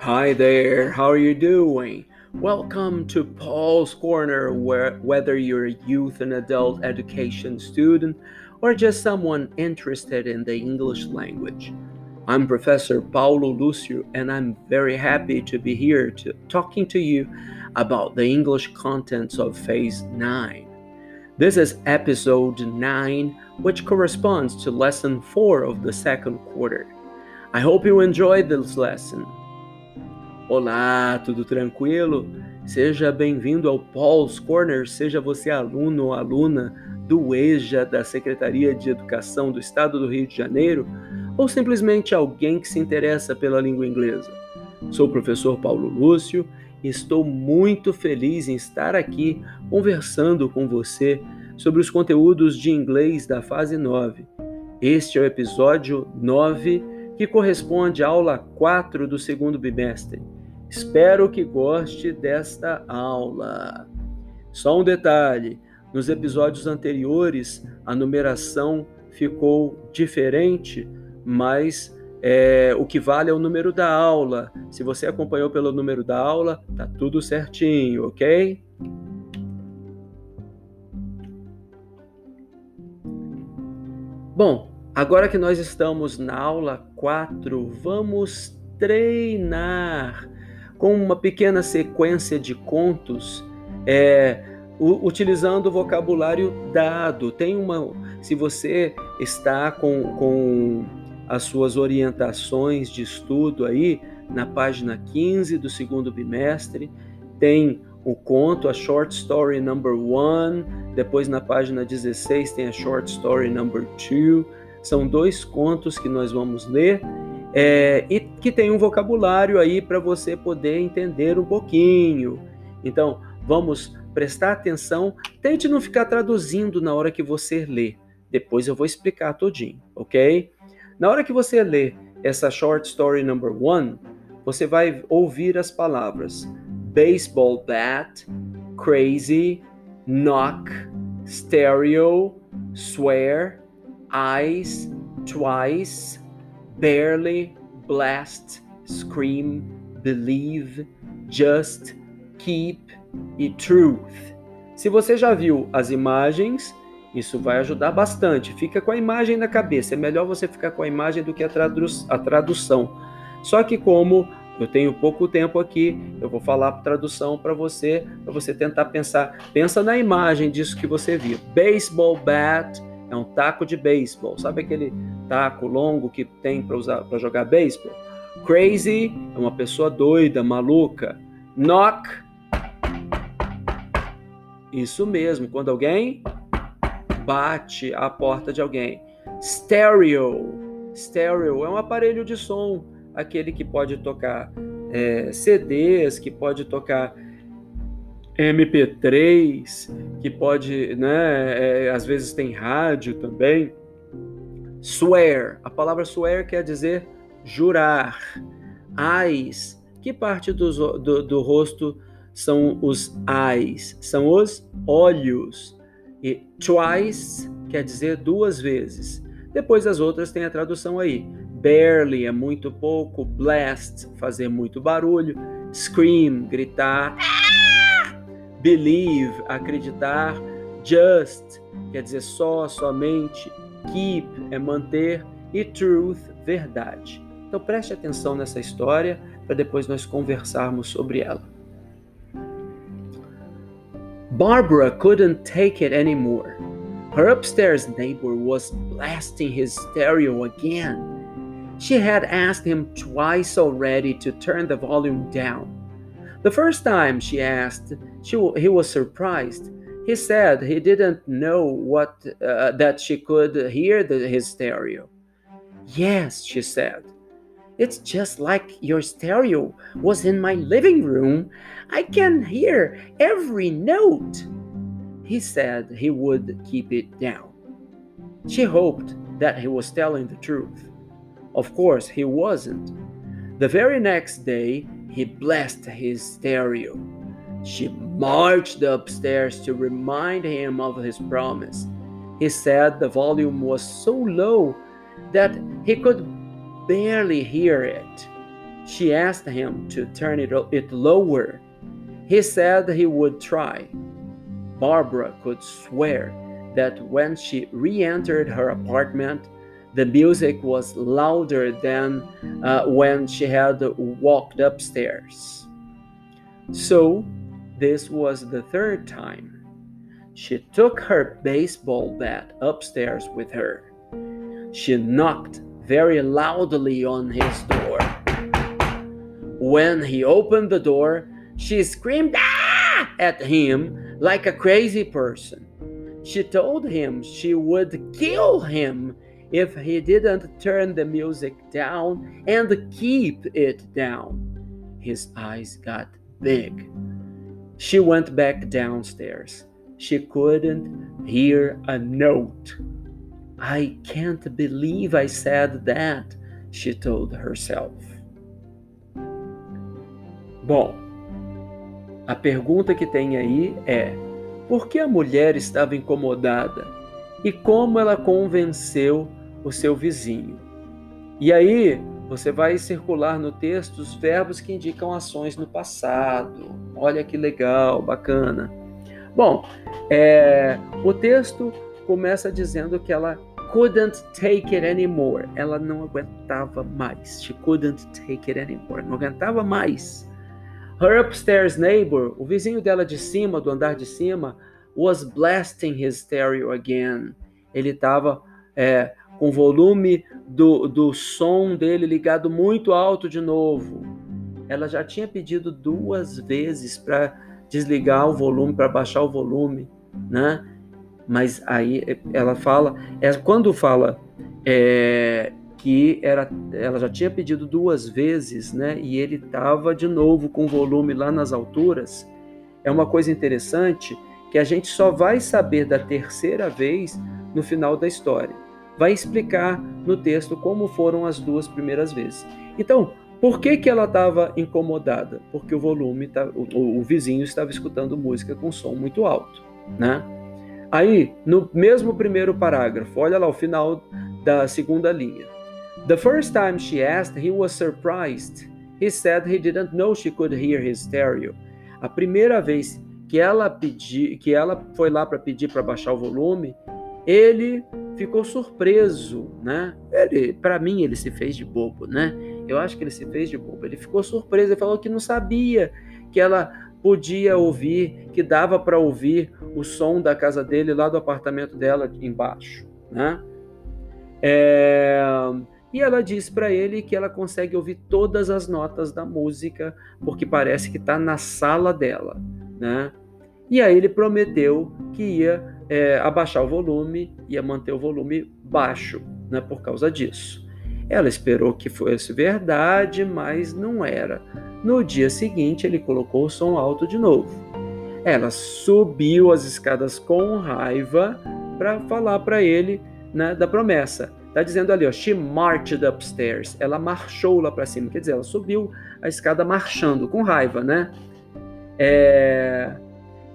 Hi there, how are you doing? Welcome to Paul's Corner, where whether you're a youth and adult education student or just someone interested in the English language. I'm Professor Paulo Lucio, and I'm very happy to be here to, talking to you about the English contents of Phase 9. This is episode 9, which corresponds to lesson 4 of the second quarter. I hope you enjoyed this lesson. Olá, tudo tranquilo? Seja bem-vindo ao Paul's Corner, seja você aluno ou aluna do EJA da Secretaria de Educação do Estado do Rio de Janeiro ou simplesmente alguém que se interessa pela língua inglesa. Sou o professor Paulo Lúcio e estou muito feliz em estar aqui conversando com você sobre os conteúdos de inglês da fase 9. Este é o episódio 9, que corresponde à aula 4 do segundo bimestre. Espero que goste desta aula. Só um detalhe: nos episódios anteriores a numeração ficou diferente, mas é, o que vale é o número da aula. Se você acompanhou pelo número da aula, tá tudo certinho, ok? Bom, agora que nós estamos na aula 4, vamos treinar com uma pequena sequência de contos, é, utilizando o vocabulário dado. Tem uma, se você está com, com as suas orientações de estudo aí na página 15 do segundo bimestre, tem o conto, a short story number one, depois na página 16 tem a short story number two. São dois contos que nós vamos ler é, e que tem um vocabulário aí para você poder entender um pouquinho. Então, vamos prestar atenção. Tente não ficar traduzindo na hora que você lê. Depois eu vou explicar todinho, ok? Na hora que você lê essa short story number one, você vai ouvir as palavras baseball bat, crazy, knock, stereo, swear, eyes, twice, barely, blast, scream, believe, just, keep e truth. Se você já viu as imagens, isso vai ajudar bastante. Fica com a imagem na cabeça. É melhor você ficar com a imagem do que a, tradu a tradução. Só que como eu tenho pouco tempo aqui, eu vou falar a tradução para você, para você tentar pensar. Pensa na imagem disso que você viu. Baseball bat é um taco de beisebol. Sabe aquele taco longo que tem para usar para jogar beisebol? Crazy é uma pessoa doida, maluca. Knock Isso mesmo, quando alguém bate a porta de alguém. Stereo. Stereo é um aparelho de som, aquele que pode tocar é, CDs, que pode tocar MP3, que pode, né, é, às vezes tem rádio também. Swear, a palavra swear quer dizer jurar. Eyes, que parte do, do, do rosto são os eyes? São os olhos. E twice quer dizer duas vezes. Depois as outras tem a tradução aí. Barely é muito pouco, blast, fazer muito barulho, scream, gritar. Believe, acreditar. Just, quer dizer só, somente. Keep, é manter. E truth, verdade. Então preste atenção nessa história para depois nós conversarmos sobre ela. Barbara couldn't take it anymore. Her upstairs neighbor was blasting his stereo again. She had asked him twice already to turn the volume down. The first time she asked, she, he was surprised. He said he didn't know what uh, that she could hear the, his stereo. Yes, she said. It's just like your stereo was in my living room. I can hear every note. He said he would keep it down. She hoped that he was telling the truth. Of course, he wasn't. The very next day, he blessed his stereo. She marched upstairs to remind him of his promise. He said the volume was so low that he could barely hear it. she asked him to turn it, it lower. He said he would try. Barbara could swear that when she re entered her apartment, the music was louder than uh, when she had walked upstairs. So, this was the third time. She took her baseball bat upstairs with her. She knocked very loudly on his door. When he opened the door, she screamed ah! at him like a crazy person. She told him she would kill him if he didn't turn the music down and keep it down. His eyes got big. She went back downstairs. She couldn't hear a note. I can't believe I said that, she told herself. Bom, a pergunta que tem aí é: por que a mulher estava incomodada e como ela convenceu o seu vizinho? E aí você vai circular no texto os verbos que indicam ações no passado. Olha que legal, bacana. Bom, é, o texto começa dizendo que ela couldn't take it anymore. Ela não aguentava mais. She couldn't take it anymore. Não aguentava mais. Her upstairs neighbor, o vizinho dela de cima, do andar de cima, was blasting his stereo again. Ele estava é, com o volume do, do som dele ligado muito alto de novo. Ela já tinha pedido duas vezes para desligar o volume, para baixar o volume, né? Mas aí ela fala, é, quando fala é, que era, ela já tinha pedido duas vezes, né? E ele estava de novo com o volume lá nas alturas. É uma coisa interessante que a gente só vai saber da terceira vez no final da história. Vai explicar no texto como foram as duas primeiras vezes. Então, por que, que ela estava incomodada? Porque o volume, tá, o, o vizinho estava escutando música com som muito alto, né? Aí, no mesmo primeiro parágrafo, olha lá o final da segunda linha. The first time she asked, he was surprised. He said he didn't know she could hear his stereo. A primeira vez que ela pedi, que ela foi lá para pedir para baixar o volume, ele ficou surpreso, né? Ele, para mim, ele se fez de bobo, né? Eu acho que ele se fez de bobo. Ele ficou surpreso, ele falou que não sabia que ela podia ouvir, que dava para ouvir o som da casa dele lá do apartamento dela embaixo, né? É... E ela diz para ele que ela consegue ouvir todas as notas da música, porque parece que está na sala dela. Né? E aí ele prometeu que ia é, abaixar o volume, ia manter o volume baixo né, por causa disso. Ela esperou que fosse verdade, mas não era. No dia seguinte, ele colocou o som alto de novo. Ela subiu as escadas com raiva para falar para ele né, da promessa. Tá dizendo ali, ó, she marched upstairs. Ela marchou lá para cima, quer dizer, ela subiu a escada marchando, com raiva, né? É...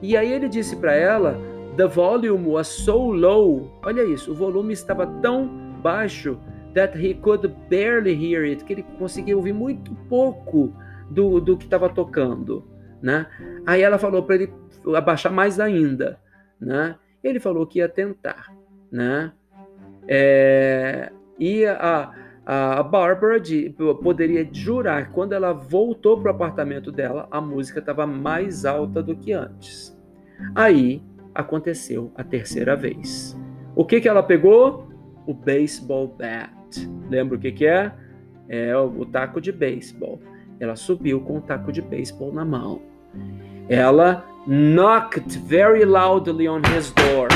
E aí ele disse para ela, the volume was so low. Olha isso, o volume estava tão baixo that he could barely hear it, que ele conseguia ouvir muito pouco do, do que estava tocando, né? Aí ela falou para ele abaixar mais ainda, né? Ele falou que ia tentar, né? É, e a, a Barbara de, poderia jurar que quando ela voltou para o apartamento dela, a música estava mais alta do que antes. Aí aconteceu a terceira vez. O que, que ela pegou? O baseball bat. Lembra o que, que é? É o, taco de beisebol. Ela subiu com o taco de beisebol na mão. Ela knocked very loudly on his door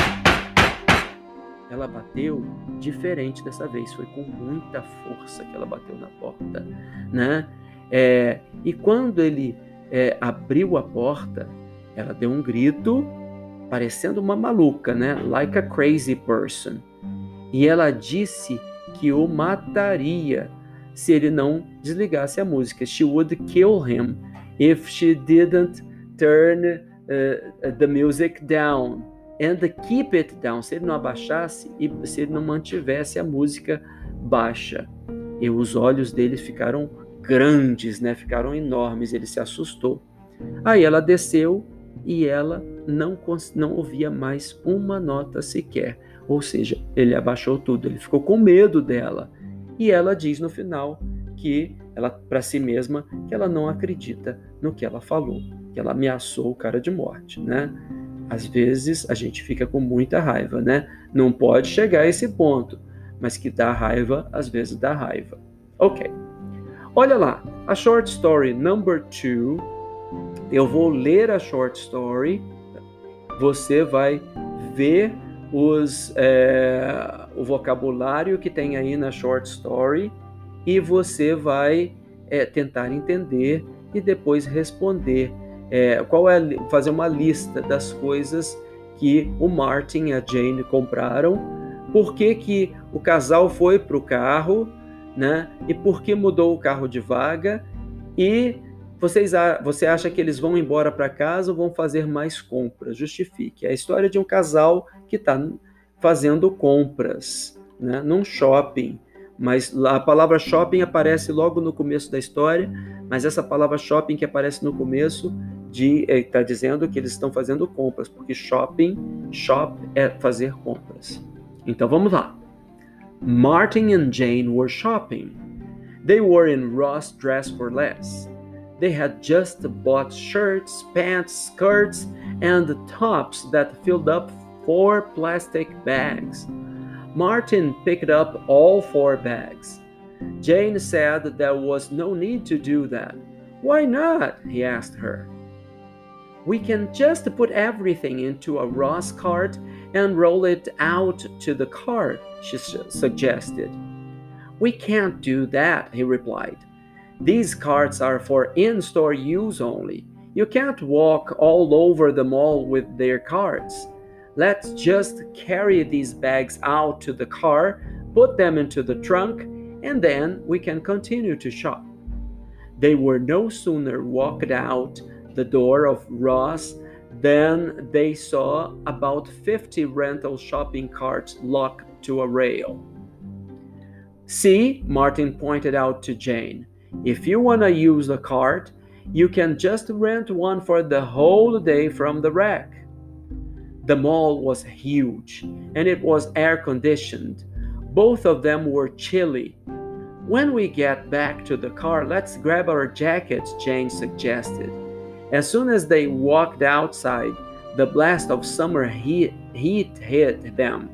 ela bateu diferente dessa vez, foi com muita força que ela bateu na porta, né? É, e quando ele é, abriu a porta, ela deu um grito, parecendo uma maluca, né? Like a crazy person. E ela disse que o mataria se ele não desligasse a música. She would kill him if she didn't turn uh, the music down and keep it down, se ele não abaixasse e se ele não mantivesse a música baixa. E os olhos dele ficaram grandes, né? Ficaram enormes. Ele se assustou. Aí ela desceu e ela não, não ouvia mais uma nota sequer. Ou seja, ele abaixou tudo, ele ficou com medo dela. E ela diz no final que ela para si mesma que ela não acredita no que ela falou, que ela ameaçou o cara de morte, né? Às vezes a gente fica com muita raiva, né? Não pode chegar a esse ponto, mas que dá raiva, às vezes dá raiva. Ok. Olha lá, a short story number two. Eu vou ler a short story. Você vai ver os, é, o vocabulário que tem aí na short story e você vai é, tentar entender e depois responder. É, qual é fazer uma lista das coisas que o Martin e a Jane compraram, por que, que o casal foi para o carro, né? E por que mudou o carro de vaga e vocês, você acha que eles vão embora para casa ou vão fazer mais compras? Justifique. É a história de um casal que está fazendo compras né, num shopping. Mas a palavra shopping aparece logo no começo da história, mas essa palavra shopping que aparece no começo está dizendo que eles estão fazendo compras, porque shopping, shop é fazer compras. Então vamos lá. Martin and Jane were shopping. They were in Ross Dress for Less. They had just bought shirts, pants, skirts, and tops that filled up four plastic bags. Martin picked up all four bags. Jane said there was no need to do that. Why not? he asked her. We can just put everything into a Ross cart and roll it out to the cart, she suggested. We can't do that, he replied. These carts are for in store use only. You can't walk all over the mall with their carts. Let's just carry these bags out to the car, put them into the trunk, and then we can continue to shop. They were no sooner walked out the door of Ross than they saw about 50 rental shopping carts locked to a rail. See, Martin pointed out to Jane. If you want to use a cart, you can just rent one for the whole day from the rack. The mall was huge and it was air conditioned. Both of them were chilly. When we get back to the car, let's grab our jackets, Jane suggested. As soon as they walked outside, the blast of summer heat, heat hit them.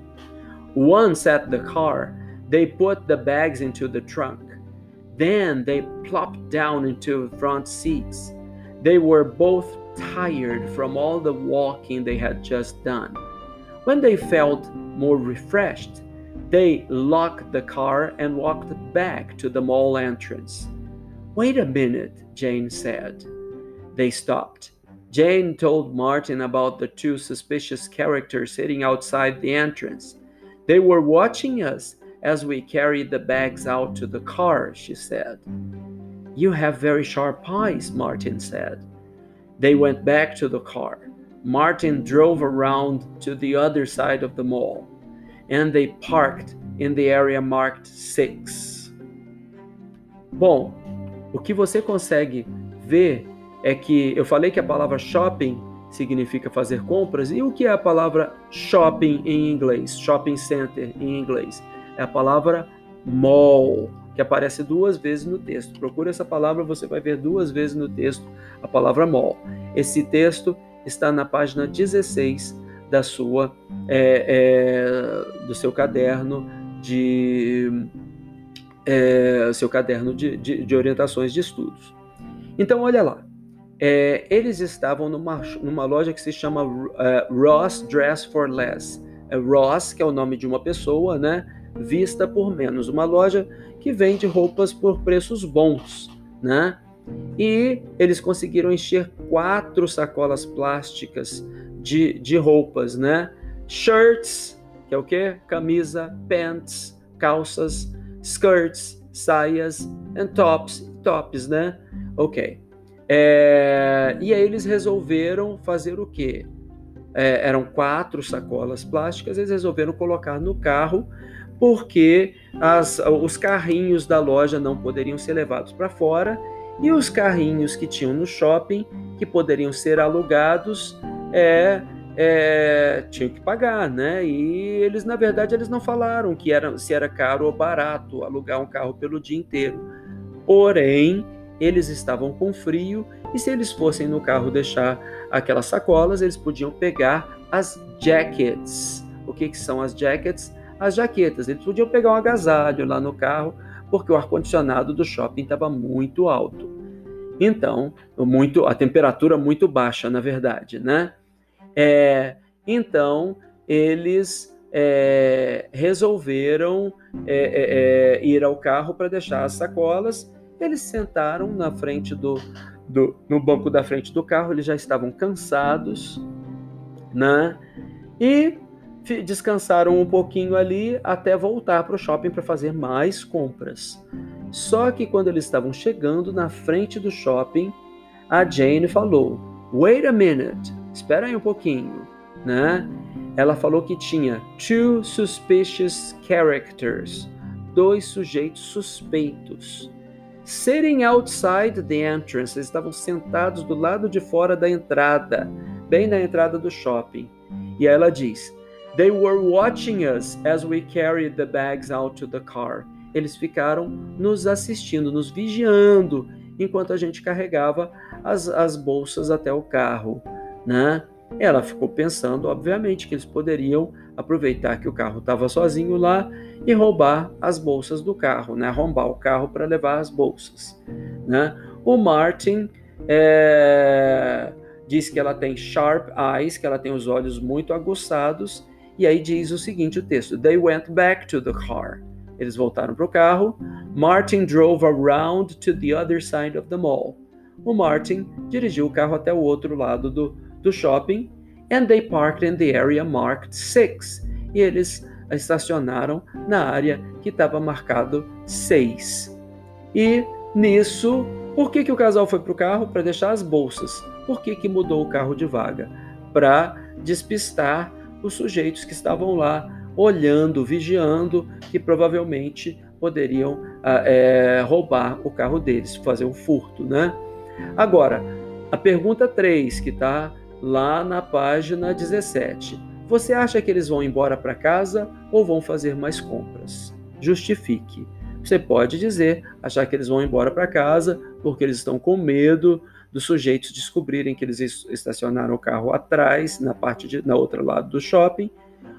Once at the car, they put the bags into the trunk. Then they plopped down into front seats. They were both tired from all the walking they had just done. When they felt more refreshed, they locked the car and walked back to the mall entrance. Wait a minute, Jane said. They stopped. Jane told Martin about the two suspicious characters sitting outside the entrance. They were watching us as we carried the bags out to the car, she said. You have very sharp eyes, Martin said. They went back to the car. Martin drove around to the other side of the mall, and they parked in the area marked 6. Bom, o que você consegue ver é que eu falei que a palavra shopping significa fazer compras, e o que é a palavra shopping em inglês? Shopping center em inglês? É a palavra mall, que aparece duas vezes no texto. Procure essa palavra, você vai ver duas vezes no texto a palavra mall. Esse texto está na página 16 da sua, é, é, do seu caderno de é, seu caderno de, de, de, orientações de estudos. Então, olha lá. É, eles estavam numa, numa loja que se chama uh, Ross Dress for Less. É Ross, que é o nome de uma pessoa, né? Vista por menos. Uma loja que vende roupas por preços bons, né? E eles conseguiram encher quatro sacolas plásticas de, de roupas, né? Shirts, que é o que? Camisa, pants, calças, skirts, saias, and tops, tops, né? Ok. É, e aí eles resolveram fazer o quê? É, eram quatro sacolas plásticas, eles resolveram colocar no carro porque as, os carrinhos da loja não poderiam ser levados para fora e os carrinhos que tinham no shopping, que poderiam ser alugados, é, é, tinham que pagar, né? E eles, na verdade, eles não falaram que era, se era caro ou barato alugar um carro pelo dia inteiro. Porém, eles estavam com frio e se eles fossem no carro deixar aquelas sacolas, eles podiam pegar as jackets. O que, que são as jackets? As jaquetas. Eles podiam pegar um agasalho lá no carro, porque o ar-condicionado do shopping estava muito alto. Então, muito, a temperatura muito baixa, na verdade, né? É, então, eles é, resolveram é, é, é ir ao carro para deixar as sacolas. Eles sentaram na frente do, do, no banco da frente do carro, eles já estavam cansados, né? E descansaram um pouquinho ali até voltar para o shopping para fazer mais compras. Só que quando eles estavam chegando na frente do shopping, a Jane falou: "Wait a minute, espera aí um pouquinho", né? Ela falou que tinha two suspicious characters, dois sujeitos suspeitos. Sitting outside the entrance, eles estavam sentados do lado de fora da entrada, bem na entrada do shopping. E ela diz: They were watching us as we carried the bags out to the car. Eles ficaram nos assistindo, nos vigiando, enquanto a gente carregava as, as bolsas até o carro, né? Ela ficou pensando, obviamente, que eles poderiam aproveitar que o carro estava sozinho lá e roubar as bolsas do carro, né? Arrombar o carro para levar as bolsas, né? O Martin é, diz que ela tem sharp eyes, que ela tem os olhos muito aguçados, e aí diz o seguinte o texto: They went back to the car. Eles voltaram para o carro. Martin drove around to the other side of the mall. O Martin dirigiu o carro até o outro lado do, do shopping. And they parked in the area marked 6. E eles estacionaram na área que estava marcado 6. E nisso, por que, que o casal foi para o carro? Para deixar as bolsas. Por que, que mudou o carro de vaga? Para despistar os sujeitos que estavam lá olhando, vigiando, que provavelmente poderiam é, roubar o carro deles, fazer um furto, né? Agora, a pergunta 3, que está lá na página 17. Você acha que eles vão embora para casa ou vão fazer mais compras? Justifique. Você pode dizer, achar que eles vão embora para casa porque eles estão com medo dos sujeitos descobrirem que eles estacionaram o carro atrás, na parte de, na outra lado do shopping,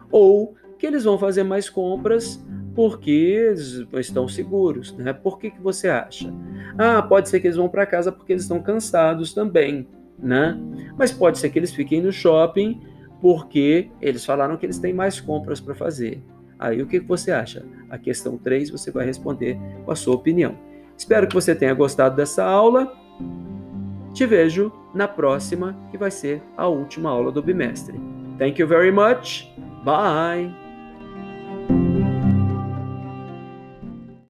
ou que eles vão fazer mais compras porque estão seguros, né? Por que, que você acha? Ah, pode ser que eles vão para casa porque eles estão cansados também, né? Mas pode ser que eles fiquem no shopping porque eles falaram que eles têm mais compras para fazer. Aí o que, que você acha? A questão 3 você vai responder com a sua opinião. Espero que você tenha gostado dessa aula. Te vejo na próxima, que vai ser a última aula do bimestre. Thank you very much. Bye.